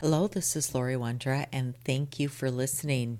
Hello, this is Laurie Wondra, and thank you for listening.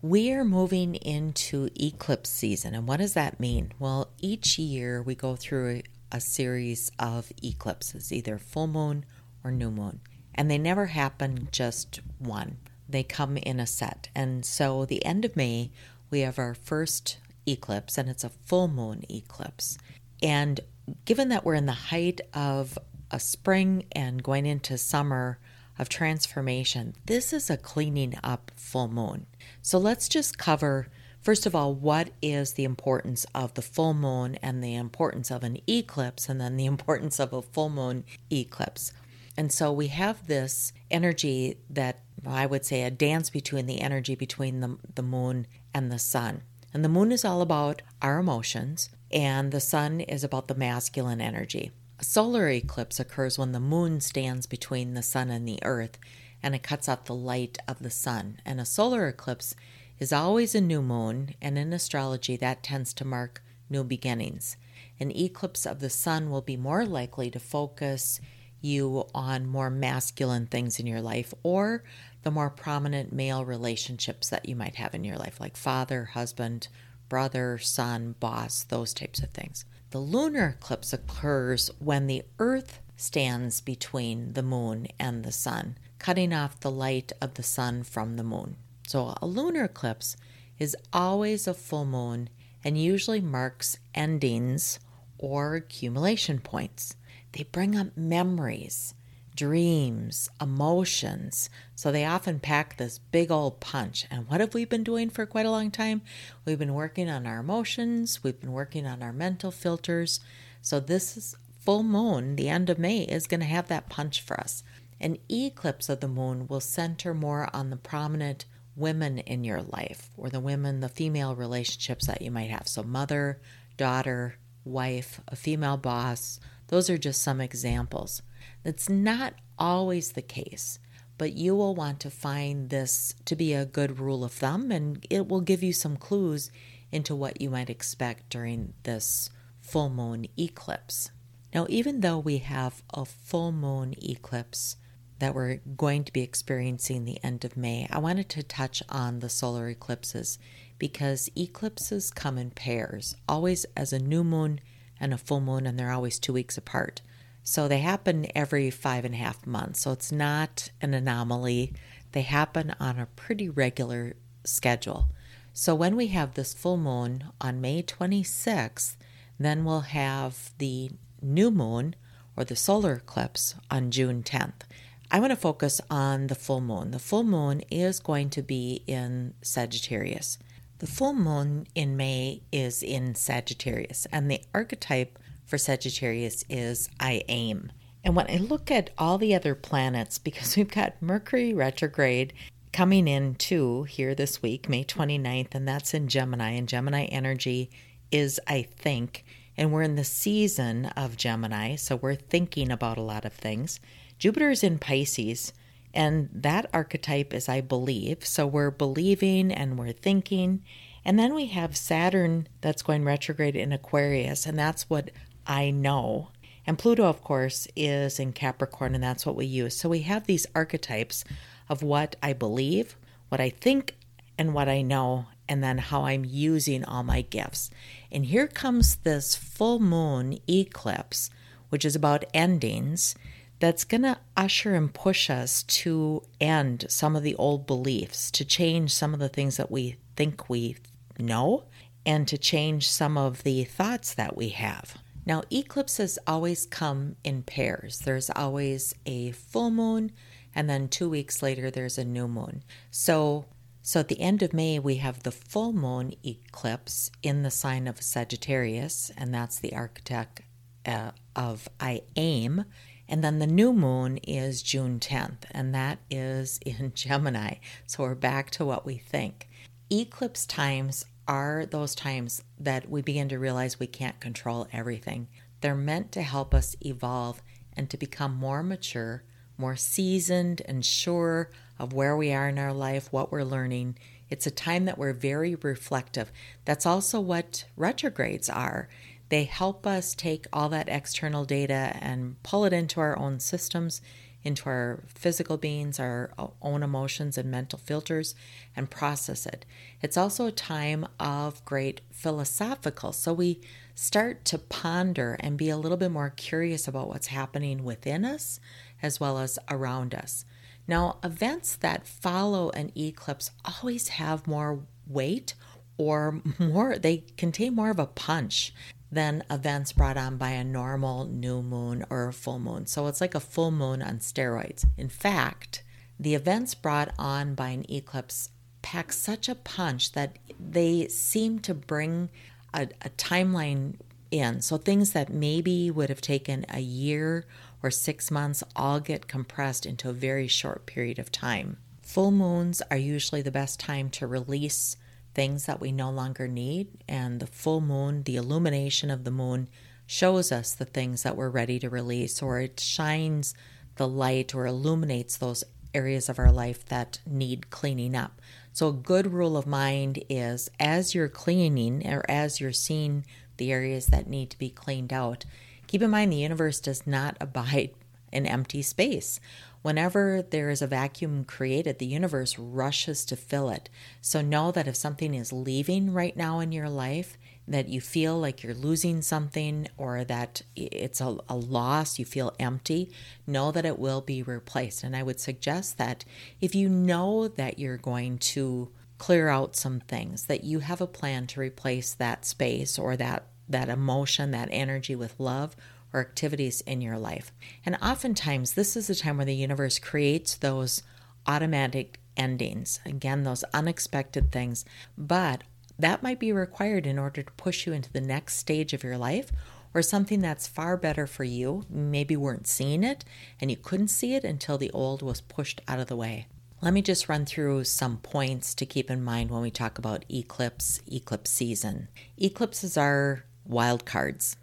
We are moving into eclipse season. And what does that mean? Well, each year we go through a, a, series of eclipses, either full moon or new moon. And they never happen just one, they come in a set. And so, the end of May, we have our first eclipse, and it's a full moon eclipse. And given that we're in the height of a spring and going into summer, of transformation, this is a cleaning up full moon. So let's just cover, first of all, what is the importance of the full moon and the importance of an eclipse, and then the importance of a full moon eclipse. And so we have this energy that I would say a dance between the energy between the, the moon and the sun. And the moon is all about our emotions, and the sun is about the masculine energy. A solar eclipse occurs when the moon stands between the sun and the earth and it cuts off the light of the sun. And a solar eclipse is always a new moon, and in astrology, that tends to mark new beginnings. An eclipse of the sun will be more likely to focus you on more masculine things in your life or the more prominent male relationships that you might have in your life, like father, husband, brother, son, boss, those types of things. The lunar eclipse occurs when the Earth stands between the moon and the sun, cutting off the light of the sun from the moon. So, a lunar eclipse is always a full moon and usually marks endings or accumulation points. They bring up memories dreams, emotions. So they often pack this big old punch. And what have we been doing for quite a long time? We've been working on our emotions, we've been working on our mental filters. So this is full moon, the end of May, is going to have that punch for us. An eclipse of the moon will center more on the prominent women in your life or the women, the female relationships that you might have. So, mother, daughter, wife, a female boss. Those are just some examples. That's not always the case, but you will want to find this to be a good rule of thumb and it will give you some clues into what you might expect during this full moon eclipse. Now, even though we have a full moon eclipse that we're going to be experiencing the end of May, I wanted to touch on the solar eclipses because eclipses come in pairs, always as a new moon and a full moon, and they're always two weeks apart. So they happen every five and a half months. So it's not an anomaly. They happen on a pretty regular schedule. So when we have this full moon on May 26th, then we'll have the new moon or the solar eclipse on June 10th. I want to focus on the full moon. The full moon is going to be in Sagittarius. The full moon in May is in Sagittarius, and the archetype for Sagittarius is I aim. And when I look at all the other planets, because we've got Mercury retrograde coming in too here this week, May 29th, and that's in Gemini, and Gemini energy is I think, and we're in the season of Gemini, so we're thinking about a lot of things. Jupiter is in Pisces, and that archetype is I believe, so we're believing and we're thinking. And then we have Saturn that's going retrograde in Aquarius, and that's what I know. And Pluto, of course, is in Capricorn, and that's what we use. So we have these archetypes of what I believe, what I think, and what I know, and then how I'm using all my gifts. And here comes this full moon eclipse, which is about endings, that's going to usher and push us to end some of the old beliefs, to change some of the things that we think we know, and to change some of the thoughts that we have. Now, eclipses always come in pairs. There's always a full moon, and then two weeks later, there's a new moon. So, so at the end of May, we have the full moon eclipse in the sign of Sagittarius, and that's the architect uh, of I aim. And then the new moon is June 10th, and that is in Gemini. So we're back to what we think. Eclipse times are those times that we begin to realize we can't control everything. They're meant to help us evolve and to become more mature, more seasoned, and sure of where we are in our life, what we're learning. It's a time that we're very reflective. That's also what retrogrades are. They help us take all that external data and pull it into our own systems, into our physical beings, our own emotions and mental filters, and process it. It's also a time of great philosophical. So we start to ponder and be a little bit more curious about what's happening within us as well as around us. Now, events that follow an eclipse always have more weight or more, they contain more of a punch than events brought on by a normal new moon or a full moon. So it's like a full moon on steroids. In fact, the events brought on by an eclipse pack such a punch that they seem to bring a, a timeline in. So things that maybe would have taken a year or six months all get compressed into a very short period of time. Full moons are usually the best time to release things that we no longer need. And the full moon, the illumination of the moon, shows us the things that we're ready to release, or it shines the light or illuminates those areas of our life that need cleaning up. So, a good rule of mind is as you're cleaning or as you're seeing the areas that need to be cleaned out, keep in mind the universe does not abide in empty space. Whenever there is a vacuum created, the universe rushes to fill it. So know that if something is leaving right now in your life, that you feel like you're losing something or that it's a, a, loss, you feel empty, know that it will be replaced. And I would suggest that if you know that you're going to clear out some things, that you have a plan to replace that space or that that emotion, that energy with love or activities in your life. And oftentimes, this is the time where the universe creates those automatic endings. Again, those unexpected things. But that might be required in order to push you into the next stage of your life or something that's far better for you. Maybe weren't seeing it and you couldn't see it until the old was pushed out of the way. Let me just run through some points to keep in mind when we talk about eclipse, eclipse season. Eclipses are wild cards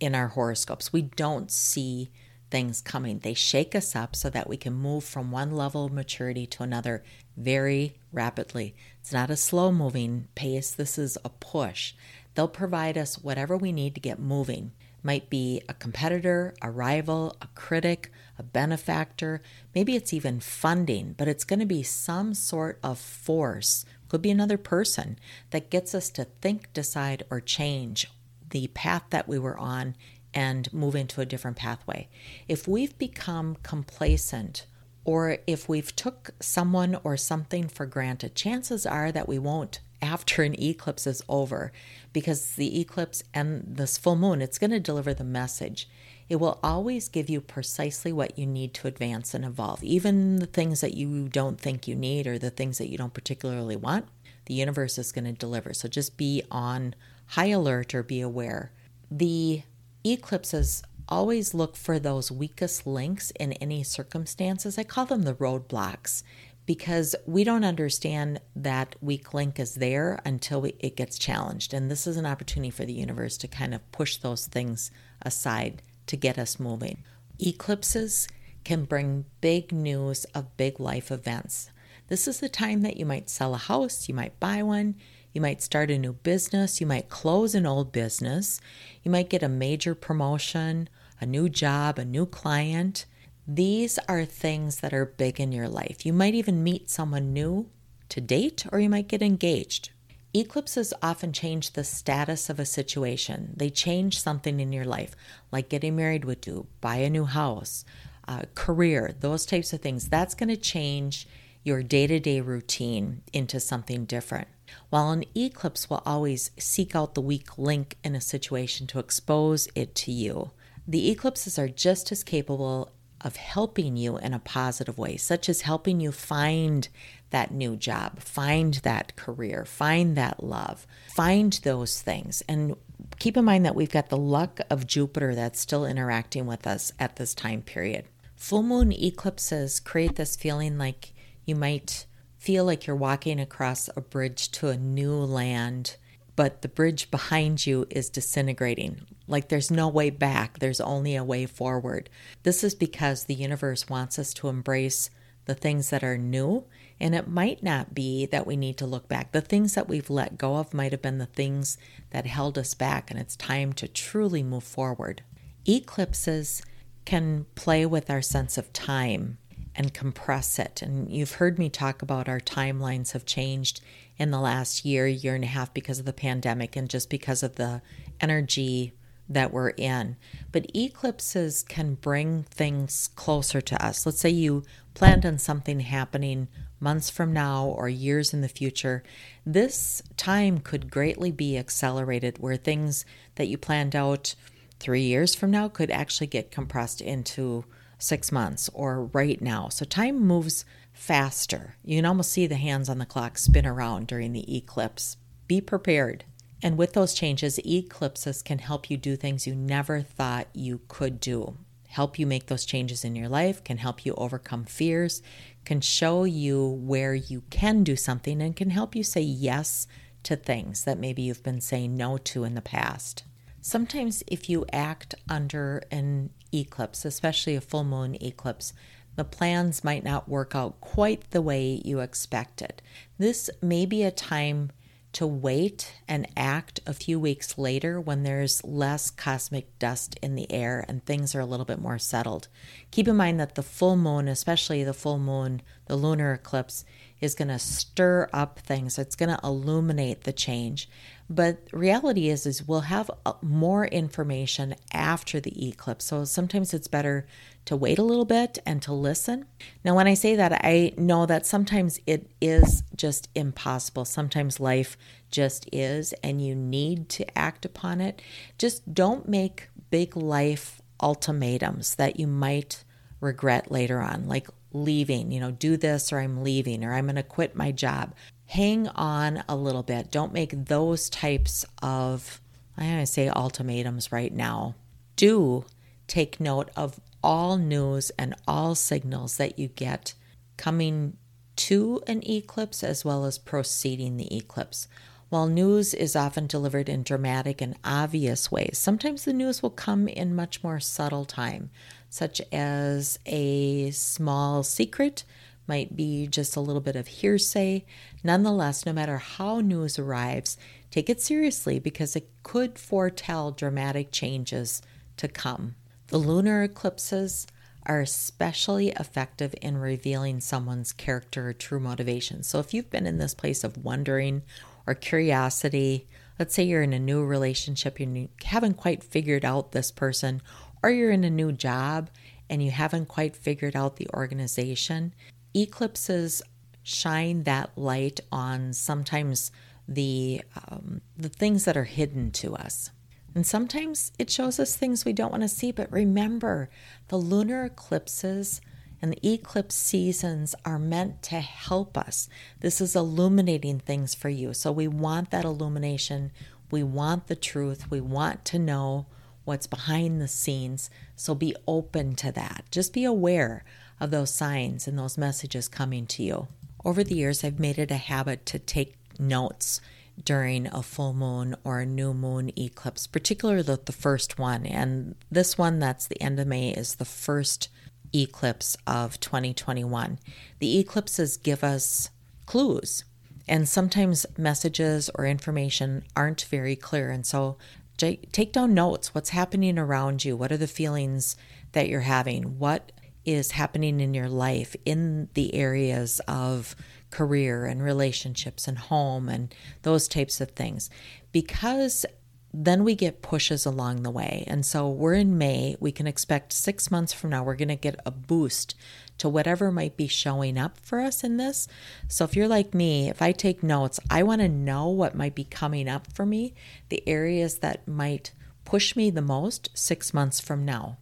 in our horoscopes. We don't see things coming. They shake us up so that we can move from one level of maturity to another very rapidly. It's not a slow moving pace, this is a push. They'll provide us whatever we need to get moving. Might be a competitor, a rival, a critic, a benefactor, maybe it's even funding, but it's going to be some sort of force, could be another person, that gets us to think, decide, or change the path that we were on and move into a different pathway. If we've become complacent or if we've took someone or something for granted, chances are that we won't after an eclipse is over because the eclipse and this full moon it's going to deliver the message. It will always give you precisely what you need to advance and evolve. Even the things that you don't think you need or the things that you don't particularly want, the universe is going to deliver. So just be on high alert or be aware. The eclipses always look for those weakest links in any circumstances. I call them the roadblocks because we don't understand that weak link is there until we, it gets challenged. And this is an opportunity for the universe to kind of push those things aside to get us moving. Eclipses can bring big news of big life events. This is the time that you might sell a house, you might buy one, you might start a new business. You might close an old business. You might get a major promotion, a new job, a new client. These are things that are big in your life. You might even meet someone new to date, or you might get engaged. Eclipses often change the status of a situation. They change something in your life, like getting married would do, buy a new house, uh, career, those types of things. That's going to change your day to day routine into something different. While an eclipse will always seek out the weak link in a situation to expose it to you, the eclipses are just as capable of helping you in a positive way, such as helping you find that new job, find that career, find that love, find those things, and Keep in mind that we've got the luck of Jupiter that's still interacting with us at this time period. Full moon eclipses create this feeling like you might feel like you're walking across a bridge to a new land, but the bridge behind you is disintegrating. Like there's no way back, there's only a way forward. This is because the universe wants us to embrace the things that are new and it might not be that we need to look back. The things that we've let go of might have been the things that held us back, and it's time to truly move forward. Eclipses can play with our sense of time and compress it. And you've heard me talk about our timelines have changed in the last year, year and a half because of the pandemic and just because of the energy that we're in. But eclipses can bring things closer to us. Let's say you planned on something happening months from now or years in the future, this time could greatly be accelerated where things that you planned out three years from now could actually get compressed into six months or right now. So time moves faster. You can almost see the hands on the clock spin around during the eclipse. Be prepared. And with those changes, eclipses can help you do things you never thought you could do help you make those changes in your life, can help you overcome fears, can show you where you can do something, and can help you say yes to things that maybe you've been saying no to in the past. Sometimes, if you act under an eclipse, especially a full moon eclipse, the plans might not work out quite the way you expected. This may be a time to wait and act a few weeks later when there's less cosmic dust in the air and things are a little bit more settled. Keep in mind that the full moon, especially the full moon, the lunar eclipse, is going to stir up things. It's going to illuminate the change. But reality is is we'll have uh, more information after the eclipse. So sometimes it's better to wait a little bit and to listen. Now, when I say that, I know that sometimes it is just impossible. Sometimes life just is, and you need to act upon it. Just don't make big life ultimatums that you might regret later on, like leaving, you know, do this or I'm leaving or I'm going to quit my job. Hang on a little bit. Don't make those types of, I'm going to say ultimatums right now. Do take note of all news and all signals that you get coming to an eclipse as well as preceding the eclipse. While news is often delivered in dramatic and obvious ways, sometimes the news will come in much more subtle time, such as a small secret might be just a little bit of hearsay. Nonetheless, no matter how news arrives, take it seriously because it could foretell dramatic changes to come. The lunar eclipses are especially effective in revealing someone's character or true motivation. So if you've been in this place of wondering or curiosity, let's say you're in a new relationship and you haven't quite figured out this person, or you're in a new job and you haven't quite figured out the organization, eclipses shine that light on sometimes the um, the things that are hidden to us. And sometimes it shows us things we don't want to see. But remember, the lunar eclipses and the eclipse seasons are meant to help us. This is illuminating things for you. So we want that illumination. We want the truth. We want to know what's behind the scenes. So be open to that. Just be aware of those signs and those messages coming to you. Over the years, I've made it a habit to take notes during a full moon or a new moon eclipse, particularly the, the first one. And this one, that's the end of May, is the first eclipse of 2021. The eclipses give us clues, and sometimes messages or information aren't very clear. And so take down notes. What's happening around you? What are the feelings that you're having? What is happening in your life in the areas of career and relationships and home and those types of things because then we get pushes along the way. And so we're in May. We can expect six months from now, we're going to get a boost to whatever might be showing up for us in this. So if you're like me, if I take notes, I want to know what might be coming up for me, the areas that might push me the most six months from now.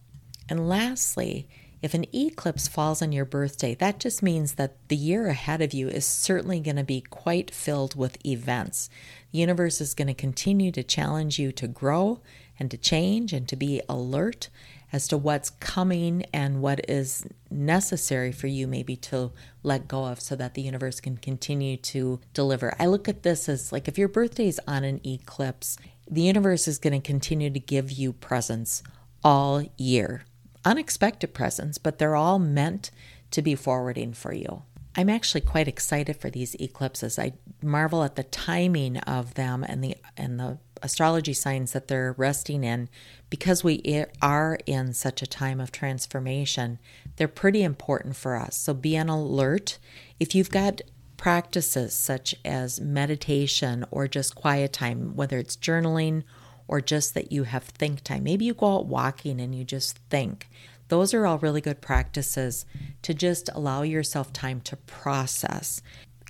And lastly, If an eclipse falls on your birthday, that just means that the year ahead of you is certainly going to be quite filled with events. The universe is going to continue to challenge you to grow and to change and to be alert as to what's coming and what is necessary for you maybe to let go of so that the universe can continue to deliver. I look at this as like if your birthday is on an eclipse, the universe is going to continue to give you presents all year. Unexpected presents, but they're all meant to be forwarding for you. I'm actually quite excited for these eclipses. I marvel at the timing of them and the and the astrology signs that they're resting in because we are in such a time of transformation. They're pretty important for us. So be on alert. If you've got practices such as meditation or just quiet time, whether it's journaling or just that you have think time, maybe you go out walking and you just think. Those are all really good practices to just allow yourself time to process.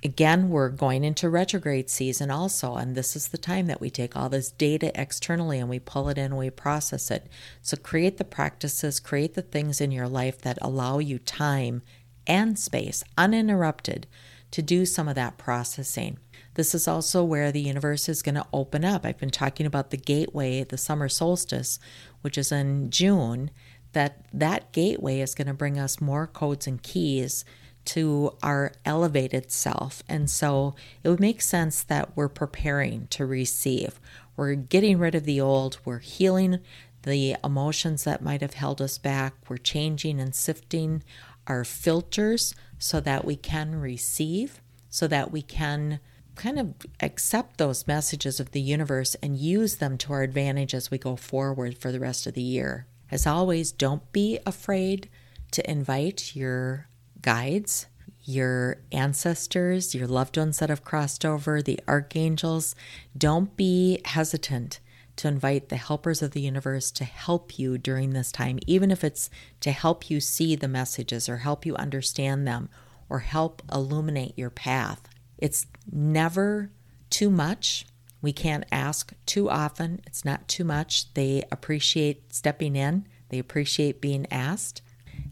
Again, we're going into retrograde season also, and this is the time that we take all this data externally and we pull it in and we process it. So, create the practices, create the things in your life that allow you time and space uninterrupted to do some of that processing. This is also where the universe is going to open up. I've been talking about the gateway, the summer solstice, which is in June, that that gateway is going to bring us more codes and keys to our elevated self. And so it would make sense that we're preparing to receive. We're getting rid of the old, we're healing the emotions that might have held us back, we're changing and sifting our filters so that we can receive, so that we can kind of accept those messages of the universe and use them to our advantage as we go forward for the rest of the year. As always, don't be afraid to invite your guides, your ancestors, your loved ones that have crossed over, the archangels. Don't be hesitant to invite the helpers of the universe to help you during this time, even if it's to help you see the messages or help you understand them or help illuminate your path. It's never too much. We can't ask too often. It's not too much. They appreciate stepping in, they appreciate being asked.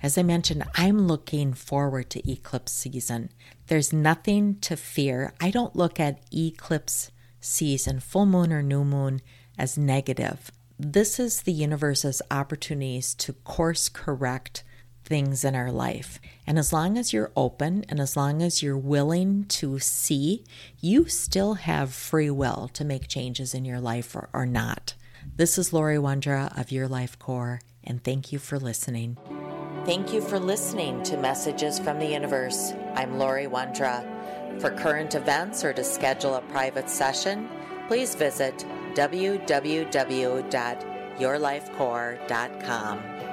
As I mentioned, I'm looking forward to eclipse season. There's nothing to fear. I don't look at eclipse season, full moon or new moon, as negative. This is the universe's opportunities to course correct things in our life. And as long as you're open and as long as you're willing to see, you still have free will to make changes in your life or, or not. This is Laurie Wondra of Your Life Core, and thank you for listening. Thank you for listening to Messages from the Universe. I'm Laurie Wondra. For current events or to schedule a private session, please visit www.yourlifecore.com.